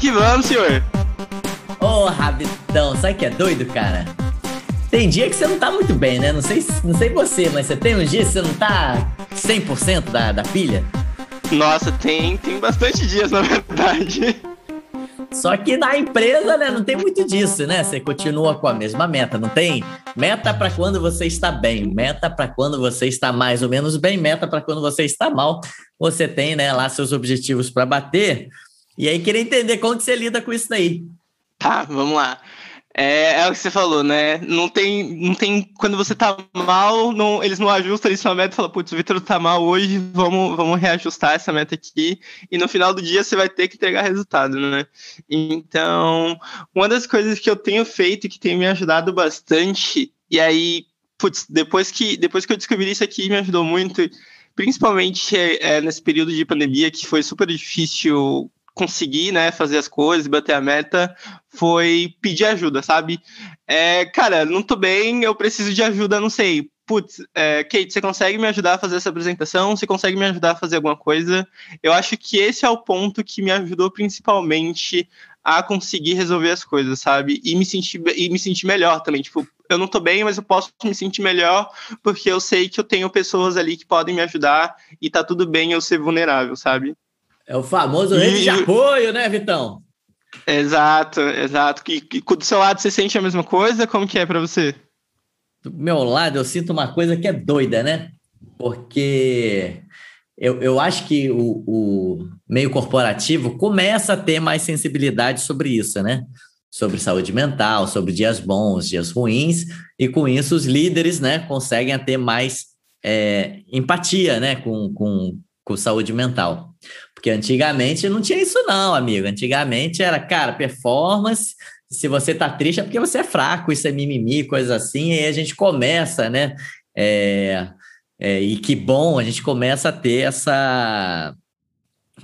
Vamos que vamos, senhor. Ô, oh, Rabitão, sabe que é doido, cara? Tem dia que você não tá muito bem, né? Não sei, não sei você, mas você tem uns dias que você não tá 100% da, da pilha? Nossa, tem, tem bastante dias, na verdade. Só que na empresa, né, não tem muito disso, né? Você continua com a mesma meta, não tem? Meta para quando você está bem, meta para quando você está mais ou menos bem, meta para quando você está mal. Você tem, né, lá seus objetivos para bater. E aí queria entender como que você lida com isso daí. Tá, vamos lá. É, é, o que você falou, né? Não tem, não tem quando você tá mal, não, eles não ajustam isso sua meta e falam, putz, o Vitor tá mal hoje, vamos, vamos reajustar essa meta aqui. E no final do dia você vai ter que entregar resultado, né? Então, uma das coisas que eu tenho feito que tem me ajudado bastante, e aí, putz, depois que, depois que eu descobri isso aqui, me ajudou muito, principalmente é, nesse período de pandemia que foi super difícil conseguir, né, fazer as coisas, bater a meta, foi pedir ajuda, sabe? É, cara, não tô bem, eu preciso de ajuda, não sei. Putz, é, Kate, você consegue me ajudar a fazer essa apresentação? Você consegue me ajudar a fazer alguma coisa? Eu acho que esse é o ponto que me ajudou principalmente a conseguir resolver as coisas, sabe? E me sentir, e me sentir melhor também. Tipo, eu não tô bem, mas eu posso me sentir melhor porque eu sei que eu tenho pessoas ali que podem me ajudar e tá tudo bem eu ser vulnerável, sabe? É o famoso rede e... de apoio, né, Vitão? Exato, exato. E, e do seu lado você sente a mesma coisa? Como que é para você? Do meu lado eu sinto uma coisa que é doida, né? Porque eu, eu acho que o, o meio corporativo começa a ter mais sensibilidade sobre isso, né? Sobre saúde mental, sobre dias bons, dias ruins, e com isso os líderes, né, conseguem ter mais é, empatia, né, com, com, com saúde mental. Porque antigamente não tinha isso, não, amigo. Antigamente era, cara, performance. Se você tá triste é porque você é fraco, isso é mimimi, coisa assim. E aí a gente começa, né? É, é, e que bom, a gente começa a ter essa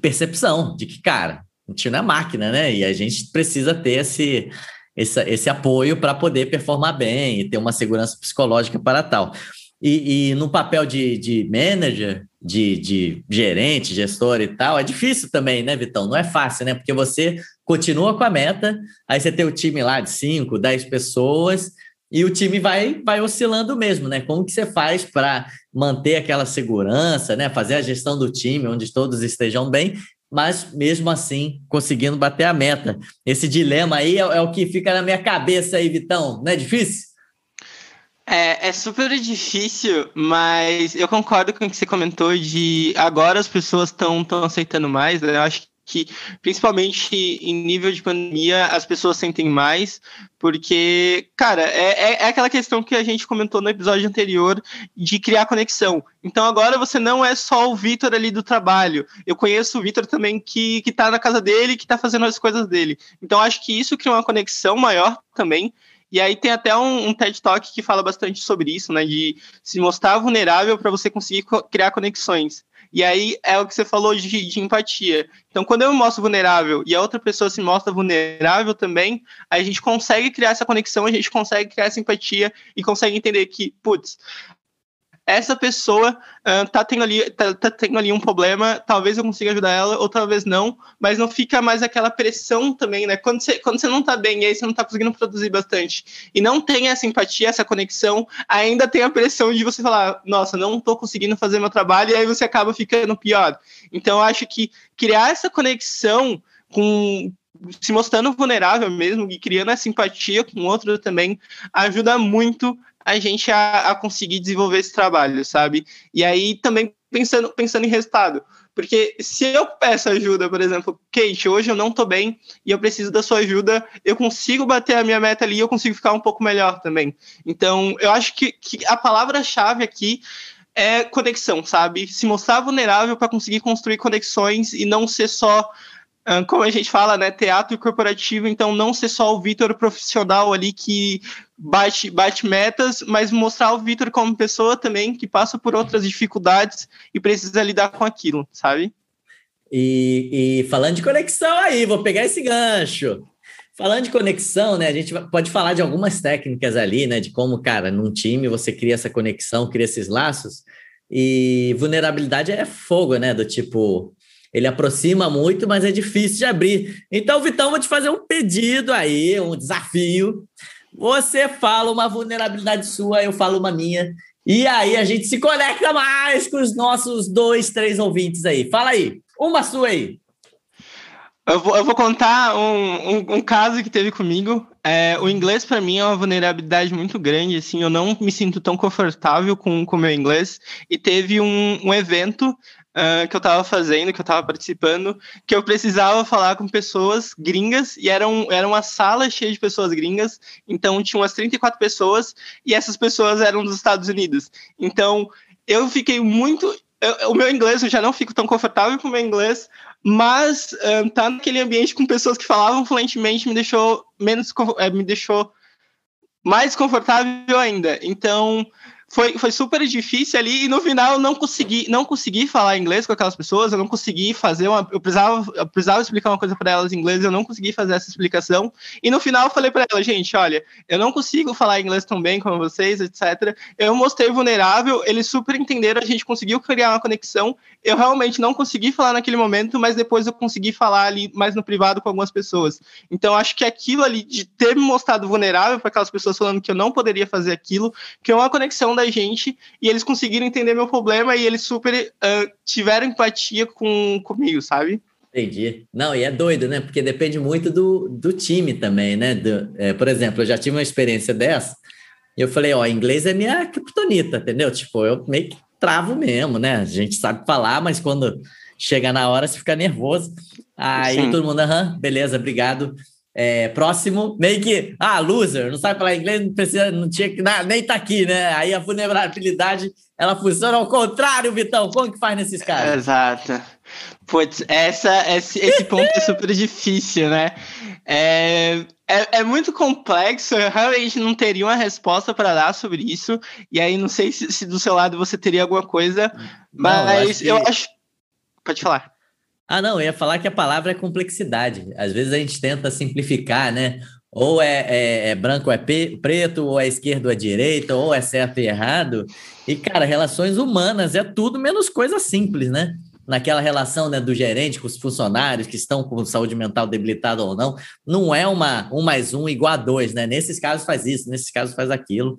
percepção de que, cara, a gente não é máquina, né? E a gente precisa ter esse, esse, esse apoio para poder performar bem e ter uma segurança psicológica para tal. E, e no papel de, de manager, de, de gerente, gestor e tal, é difícil também, né, Vitão? Não é fácil, né? Porque você continua com a meta, aí você tem o time lá de 5, 10 pessoas, e o time vai, vai oscilando mesmo, né? Como que você faz para manter aquela segurança, né? Fazer a gestão do time, onde todos estejam bem, mas mesmo assim conseguindo bater a meta. Esse dilema aí é, é o que fica na minha cabeça aí, Vitão. Não é difícil? É, é super difícil, mas eu concordo com o que você comentou de agora as pessoas estão aceitando mais. Né? Eu acho que, principalmente em nível de pandemia, as pessoas sentem mais, porque, cara, é, é, é, aquela questão que a gente comentou no episódio anterior de criar conexão. Então agora você não é só o Vitor ali do trabalho. Eu conheço o Vitor também que, que tá na casa dele, que tá fazendo as coisas dele. Então acho que isso cria uma conexão maior também. E aí tem até um, um, TED Talk que fala bastante sobre isso, né? De se mostrar vulnerável para você conseguir co criar conexões. E aí é o que você falou de, de, empatia. Então, quando eu me mostro vulnerável e a outra pessoa se mostra vulnerável também, a gente consegue criar essa conexão, a gente consegue criar essa empatia e consegue entender que, putz, essa pessoa uh, tá, tendo ali, tá, tá, tendo ali um problema, talvez eu consiga ajudar ela, ou talvez não, mas não fica mais aquela pressão também, né? Quando você, quando você não tá bem e aí você não tá conseguindo produzir bastante e não tem essa empatia, essa conexão, ainda tem a pressão de você falar, nossa, não tô conseguindo fazer meu trabalho, e aí você acaba ficando pior. Então, eu acho que criar essa conexão com, se mostrando vulnerável mesmo e criando essa simpatia com o outro também ajuda muito a gente a, a conseguir desenvolver esse trabalho, sabe? E aí também pensando, pensando em resultado. Porque se eu peço ajuda, por exemplo, Kate, hoje eu não tô bem e eu preciso da sua ajuda, eu consigo bater a minha meta ali e eu consigo ficar um pouco melhor também. Então, eu acho que, que a palavra-chave aqui é conexão, sabe? Se mostrar vulnerável para conseguir construir conexões e não ser só como a gente fala, né, teatro corporativo, então não ser só o Vitor profissional ali que bate, bate metas, mas mostrar o Vitor como pessoa também que passa por outras dificuldades e precisa lidar com aquilo, sabe? E, e falando de conexão aí, vou pegar esse gancho. Falando de conexão, né, a gente pode falar de algumas técnicas ali, né, de como, cara, num time você cria essa conexão, cria esses laços, e vulnerabilidade é fogo, né, do tipo, ele aproxima muito, mas é difícil de abrir. Então, Vitão, vou te fazer um pedido aí, um desafio. Você fala uma vulnerabilidade sua, eu falo uma minha. E aí a gente se conecta mais com os nossos dois, três ouvintes aí. Fala aí, uma sua aí. Eu vou, eu vou contar um, um, um, caso que teve comigo. É, o inglês, para mim, é uma vulnerabilidade muito grande. Assim, eu não me sinto tão confortável com o meu inglês. E teve um, um evento uh, que eu estava fazendo, que eu estava participando, que eu precisava falar com pessoas gringas. E era, um, era uma sala cheia de pessoas gringas. Então, tinha umas 34 pessoas. E essas pessoas eram dos Estados Unidos. Então, eu fiquei muito eu, o meu inglês, eu já não fico tão confortável com o meu inglês, mas um, tá naquele ambiente com pessoas que falavam fluentemente me deixou menos eh, me deixou mais confortável ainda. Então, foi, foi super difícil ali e no final eu não consegui, não consegui falar inglês com aquelas pessoas, eu não consegui fazer uma. Eu precisava, eu precisava explicar uma coisa para elas em inglês, eu não consegui fazer essa explicação. E no final eu falei para ela, gente, olha, eu não consigo falar inglês tão bem como vocês, etc. Eu mostrei vulnerável, eles super entenderam, a gente conseguiu criar uma conexão. Eu realmente não consegui falar naquele momento, mas depois eu consegui falar ali mais no privado com algumas pessoas. Então acho que aquilo ali de ter me mostrado vulnerável para aquelas pessoas falando que eu não poderia fazer aquilo, que é uma conexão da gente e eles conseguiram entender meu problema e eles super uh, tiveram empatia com, comigo, sabe? Entendi. Não, e é doido, né? Porque depende muito do, do time também, né? Do, é, por exemplo, eu já tive uma experiência dessa e eu falei, ó, inglês é minha criptonita, entendeu? Tipo, eu meio que travo mesmo, né? A gente sabe falar, mas quando chega na hora você fica nervoso. Aí Sim. todo mundo, aham, beleza, obrigado. É, próximo, meio que, ah, loser, não sabe falar inglês, não precisa, não tinha que, nem tá aqui, né? Aí a vulnerabilidade, ela funciona ao contrário, Vitão. Como que faz nesses casos? Exato. Putz, essa, esse, esse ponto é super difícil, né? É, é, é, muito complexo, eu realmente não teria uma resposta para dar sobre isso. E aí, não sei se, se, do seu lado você teria alguma coisa, mas não, eu, acho que... eu acho. Pode falar. Ah, não, eu ia falar que a palavra é complexidade. Às vezes a gente tenta simplificar, né? Ou é, é, é branco ou é preto, ou é esquerdo ou é direita, ou é certo e errado. E, cara, relações humanas é tudo menos coisa simples, né? Naquela relação né, do gerente com os funcionários que estão com saúde mental debilitada ou não, não é uma um mais um igual a dois, né? Nesses casos faz isso, nesses casos faz aquilo.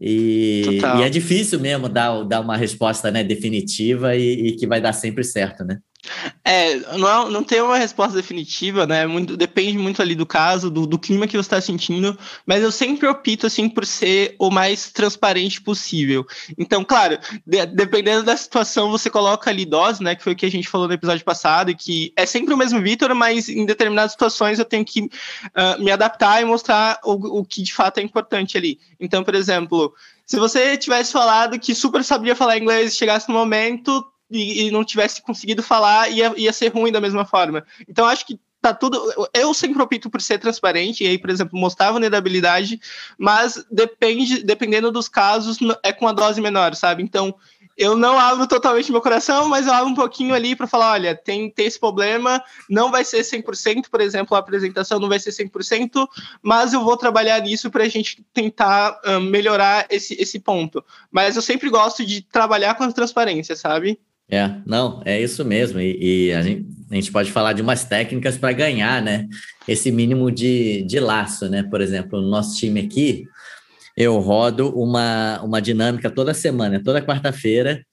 E, e é difícil mesmo dar, dar uma resposta né, definitiva e, e que vai dar sempre certo, né? É, não, não tem uma resposta definitiva, né? Muito, depende muito ali do caso, do, do clima que você está sentindo, mas eu sempre opto, assim, por ser o mais transparente possível. Então, claro, de, dependendo da situação, você coloca ali dose, né? Que foi o que a gente falou no episódio passado, que é sempre o mesmo Vitor, mas em determinadas situações eu tenho que uh, me adaptar e mostrar o, o que de fato é importante ali. Então, por exemplo, se você tivesse falado que super sabia falar inglês e chegasse no momento, e, e não tivesse conseguido falar, ia, ia ser ruim da mesma forma. Então, acho que tá tudo. Eu sempre opto por ser transparente, e aí, por exemplo, mostrar vulnerabilidade, mas depende, dependendo dos casos, é com a dose menor, sabe? Então, eu não abro totalmente meu coração, mas eu abro um pouquinho ali para falar: olha, tem, tem esse problema, não vai ser 100%, por exemplo, a apresentação não vai ser 100%, mas eu vou trabalhar nisso para a gente tentar um, melhorar esse, esse ponto. Mas eu sempre gosto de trabalhar com a transparência, sabe? É, não, é isso mesmo. E, e a, gente, a, gente, pode falar de umas técnicas para ganhar, né? Esse mínimo de, de laço, né? Por exemplo, no nosso time aqui, eu rodo uma, uma dinâmica toda semana, toda quarta-feira,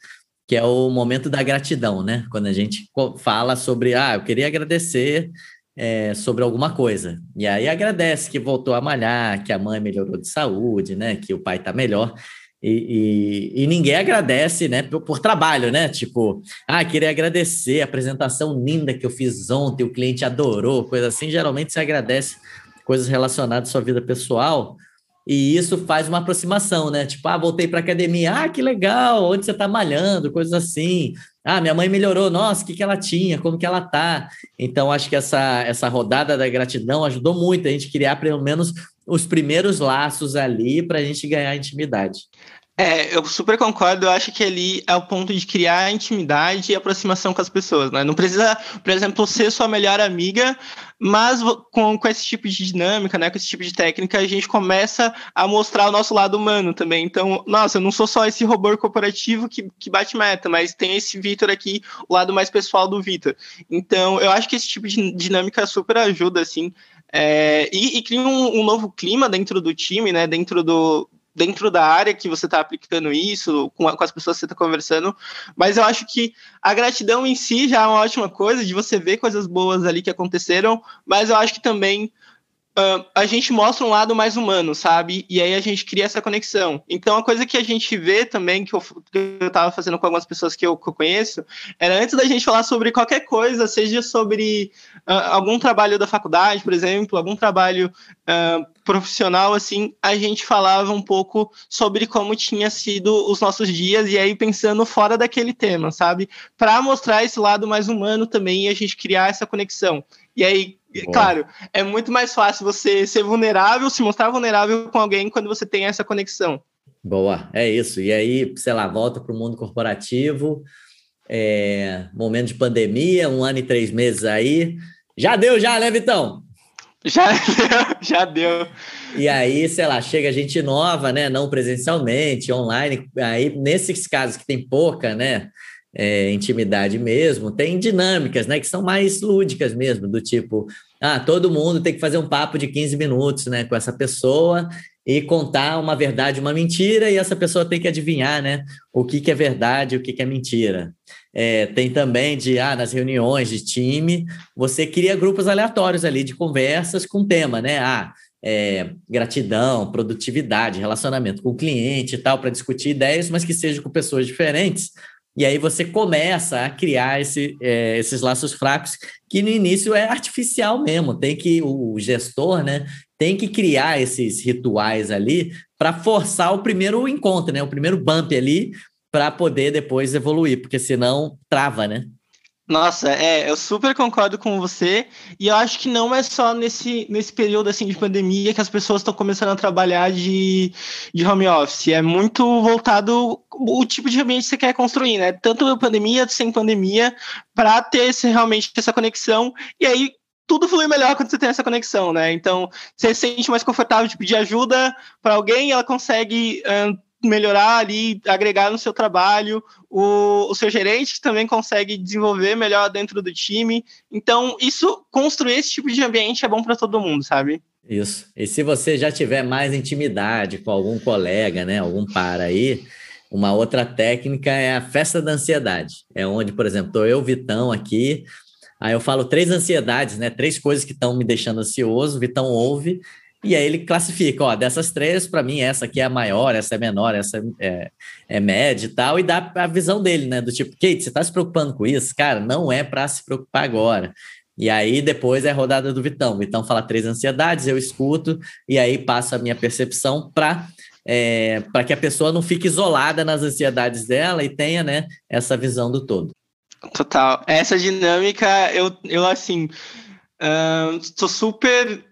que é o momento da gratidão, né? Quando a gente fala sobre, ah, eu queria agradecer é, sobre alguma coisa. E aí agradece que voltou a malhar, que a mãe melhorou de saúde, né? Que o pai está melhor. E, e, e, ninguém agradece, né, por, por, trabalho, né? Tipo, ah, queria agradecer a apresentação linda que eu fiz ontem, o cliente adorou, coisa assim. Geralmente você agradece coisas relacionadas à sua vida pessoal, e isso faz uma aproximação, né? Tipo, ah, voltei para academia, ah, que legal, onde você está malhando, coisas assim. Ah, minha mãe melhorou, nossa, o que, que ela tinha, como que ela tá. Então, acho que essa, essa rodada da gratidão ajudou muito a gente criar pelo menos os primeiros laços ali para a gente ganhar intimidade. É, eu super concordo. Eu acho que ali é o ponto de criar intimidade e aproximação com as pessoas, né? Não precisa, por exemplo, ser sua melhor amiga, mas com, com esse tipo de dinâmica, né? Com esse tipo de técnica, a gente começa a mostrar o nosso lado humano também. Então, nossa, eu não sou só esse robô corporativo que, que bate meta, mas tem esse Vitor aqui, o lado mais pessoal do Vitor. Então, eu acho que esse tipo de dinâmica super ajuda, assim. É, e, e cria um, um novo clima dentro do time, né? Dentro do, dentro da área que você está aplicando isso, com, a, com, as pessoas que você está conversando, mas eu acho que a gratidão em si já é uma ótima coisa, de você ver coisas boas ali que aconteceram, mas eu acho que também uh, a gente mostra um lado mais humano, sabe? E aí a gente cria essa conexão. Então, a coisa que a gente vê também, que eu, estava fazendo com algumas pessoas que eu, que eu, conheço, era antes da gente falar sobre qualquer coisa, seja sobre uh, algum trabalho da faculdade, por exemplo, algum trabalho uh, profissional, assim, a gente falava um pouco sobre como tinha sido os nossos dias, e aí pensando fora daquele tema, sabe? Para mostrar esse lado mais humano também e a gente criar essa conexão. E aí, Boa. Claro, é muito mais fácil você ser vulnerável, se mostrar vulnerável com alguém quando você tem essa conexão. Boa, é isso. E aí, sei lá, volta para o mundo corporativo, é, momento de pandemia, um ano e três meses aí. Já deu, já, né, Vitão? Já deu, já deu. E aí, sei lá, chega gente nova, né? Não presencialmente, online. Aí, nesses casos que tem pouca, né? É, intimidade mesmo, tem dinâmicas, né, que são mais lúdicas mesmo, do tipo, ah, todo mundo tem que fazer um papo de 15 minutos, né, com essa pessoa e contar uma verdade, uma mentira, e essa pessoa tem que adivinhar, né, o que, que é verdade, o que, que é mentira. É, tem também de, ah, nas reuniões de time, você cria grupos aleatórios ali de conversas com tema, né, ah, é, gratidão, produtividade, relacionamento com o cliente e tal, para discutir ideias, mas que seja com pessoas diferentes, e aí você começa a criar esse, é, esses laços fracos, que no início é artificial mesmo. Tem que, o gestor, né, tem que criar esses rituais ali para forçar o primeiro encontro, né? O primeiro bump ali, para poder depois evoluir, porque senão trava, né? Nossa, é, eu super concordo com você, e eu acho que não é só nesse, nesse período assim de pandemia que as pessoas estão começando a trabalhar de, de home office. É muito voltado o tipo de ambiente que você quer construir, né? Tanto pandemia, sem pandemia, para ter esse, realmente essa conexão, e aí tudo flui melhor quando você tem essa conexão, né? Então, você se sente mais confortável de pedir ajuda para alguém, ela consegue melhorar ali, agregar no seu trabalho, o, o seu gerente também consegue desenvolver melhor dentro do time. Então, isso, construir esse tipo de ambiente é bom para todo mundo, sabe? Isso. E se você já tiver mais intimidade com algum colega, né, algum par aí, uma outra técnica é a festa da ansiedade. É onde, por exemplo, eu, Vitão, aqui, aí eu falo três ansiedades, né, três coisas que estão me deixando ansioso, Vitão ouve, e aí ele classifica, ó, dessas três, para mim, essa aqui é a maior, essa é menor, essa é, é média e tal, e dá a visão dele, né? Do tipo, Kate, você está se preocupando com isso? Cara, não é para se preocupar agora. E aí depois é a rodada do Vitão. O Vitão fala três ansiedades, eu escuto, e aí passo a minha percepção para é, para que a pessoa não fique isolada nas ansiedades dela e tenha, né, essa visão do todo. Total. Essa dinâmica, eu, eu assim, uh, super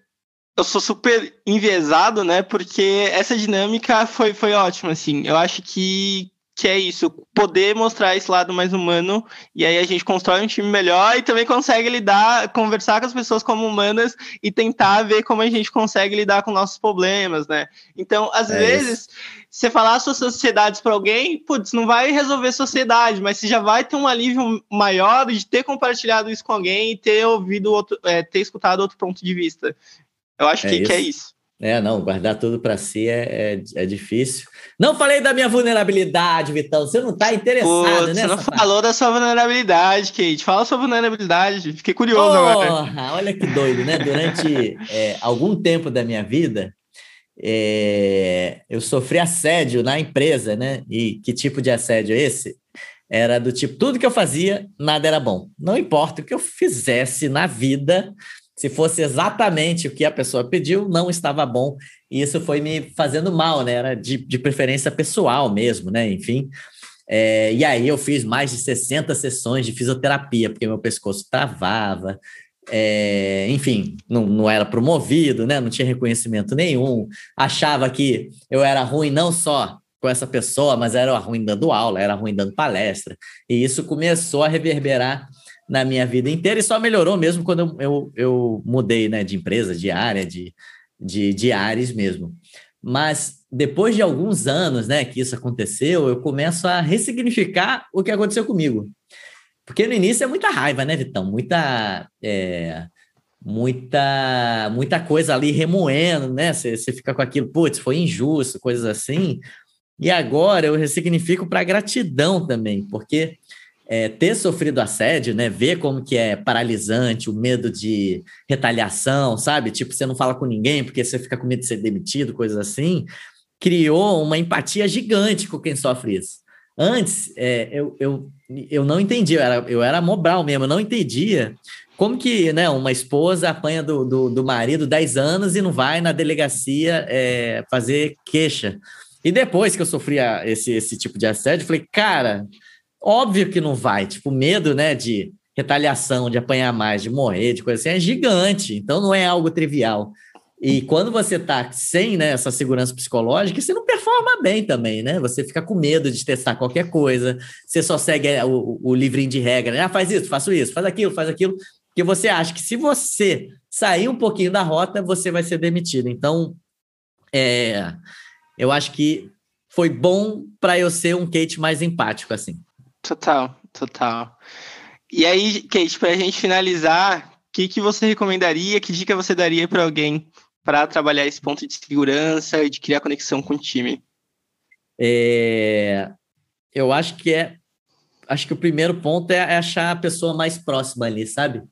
eu sou super enviesado, né? Porque essa dinâmica foi, foi ótima, assim. Eu acho que, que é isso, poder mostrar esse lado mais humano, e aí a gente constrói um time melhor e também consegue lidar, conversar com as pessoas como humanas e tentar ver como a gente consegue lidar com nossos problemas, né? Então, às é vezes, isso. você falar suas sociedades para alguém, putz, não vai resolver sociedade, mas você já vai ter um alívio maior de ter compartilhado isso com alguém e ter ouvido outro, é, ter escutado outro ponto de vista. Eu acho é que, isso. que é isso. É, não, guardar tudo para si é, é, é, difícil. Não falei da minha vulnerabilidade, Vitão. Você não está interessado, né? Você não falou da sua vulnerabilidade, Kate. Fala sua vulnerabilidade. Fiquei curioso Porra, agora. Olha que doido, né? Durante é, algum tempo da minha vida, é, eu sofri assédio na empresa, né? E que tipo de assédio é esse? Era do tipo, tudo que eu fazia, nada era bom. Não importa o que eu fizesse na vida, se fosse exatamente o que a pessoa pediu, não estava bom. E isso foi me fazendo mal, né? Era de, de preferência pessoal mesmo, né? Enfim. É, e aí eu fiz mais de 60 sessões de fisioterapia, porque meu pescoço travava. É, enfim, não, não era promovido, né? Não tinha reconhecimento nenhum. Achava que eu era ruim não só com essa pessoa, mas era ruim dando aula, era ruim dando palestra. E isso começou a reverberar na minha vida inteira e só melhorou mesmo quando eu, eu, eu mudei né, de empresa, de área, de, de, de áreas mesmo. Mas depois de alguns anos né, que isso aconteceu, eu começo a ressignificar o que aconteceu comigo. Porque no início é muita raiva, né, Vitão? Muita. É, muita muita coisa ali remoendo, né? Você fica com aquilo, putz, foi injusto, coisas assim. E agora eu ressignifico para gratidão também, porque é, ter sofrido assédio, né? Ver como que é paralisante, o medo de retaliação, sabe? Tipo, você não fala com ninguém porque você fica com medo de ser demitido, coisas assim. Criou uma empatia gigante com quem sofre isso. Antes, é, eu, eu, eu não entendia, eu era, eu era mobral mesmo, eu não entendia como que né, uma esposa apanha do, do, do marido 10 anos e não vai na delegacia é, fazer queixa. E depois que eu sofria esse, esse tipo de assédio, eu falei, cara, óbvio que não vai. Tipo, medo né, de retaliação, de apanhar mais, de morrer, de coisa assim, é gigante. Então não é algo trivial. E quando você tá sem né, essa segurança psicológica, você não performa bem também, né? Você fica com medo de testar qualquer coisa, você só segue é, o, o livrinho de regra, né? Ah, faz isso, faço isso, faz aquilo, faz aquilo que você acha que se você sair um pouquinho da rota, você vai ser demitido. Então, é, eu acho que foi bom para eu ser um Kate mais empático, assim. Total, total. E aí, Kate, para a gente finalizar, o que, que você recomendaria, que dica você daria para alguém para trabalhar esse ponto de segurança e de criar conexão com o time? É, eu acho que é. Acho que o primeiro ponto é achar a pessoa mais próxima ali, sabe?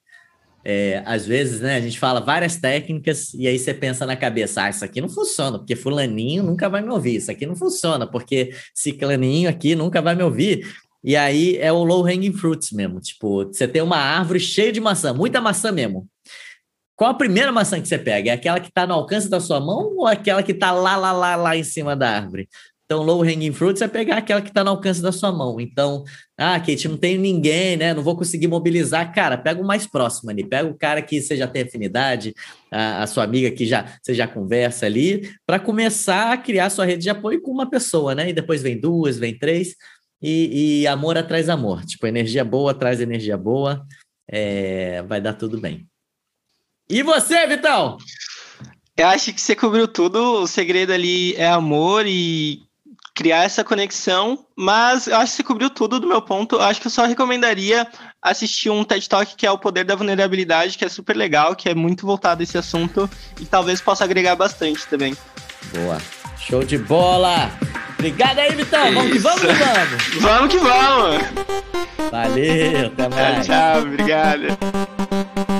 É, às vezes, né, a gente fala várias técnicas e aí você pensa na cabeça, ah, isso aqui não funciona, porque fulaninho nunca vai me ouvir, isso aqui não funciona, porque ciclaninho aqui nunca vai me ouvir. E aí é o low hanging fruits mesmo, tipo, você tem uma árvore cheia de maçã, muita maçã mesmo. Qual a primeira maçã que você pega? É aquela que está no alcance da sua mão ou aquela que está lá, lá, lá, lá em cima da árvore? Então, low hanging fruits é pegar aquela que está no alcance da sua mão. Então, ah, Kate, não tem ninguém, né? Não vou conseguir mobilizar. Cara, pega o mais próximo ali. Pega o cara que você já tem afinidade, a, a sua amiga que já você já conversa ali, para começar a criar sua rede de apoio com uma pessoa, né? E depois vem duas, vem três. E, e amor atrás amor. Tipo, energia boa traz energia boa. É, vai dar tudo bem. E você, Vitão? Eu acho que você cobriu tudo. O segredo ali é amor e criar essa conexão, mas eu acho que você cobriu tudo do meu ponto. Eu acho que eu só recomendaria assistir um TED Talk que é o poder da vulnerabilidade, que é super legal, que é muito voltado a esse assunto e talvez possa agregar bastante também. Boa. Show de bola! Obrigado aí, Vitão. Vamos que vamos, vamos! vamos que vamos! Valeu, até mais. Tchau, tchau, obrigado.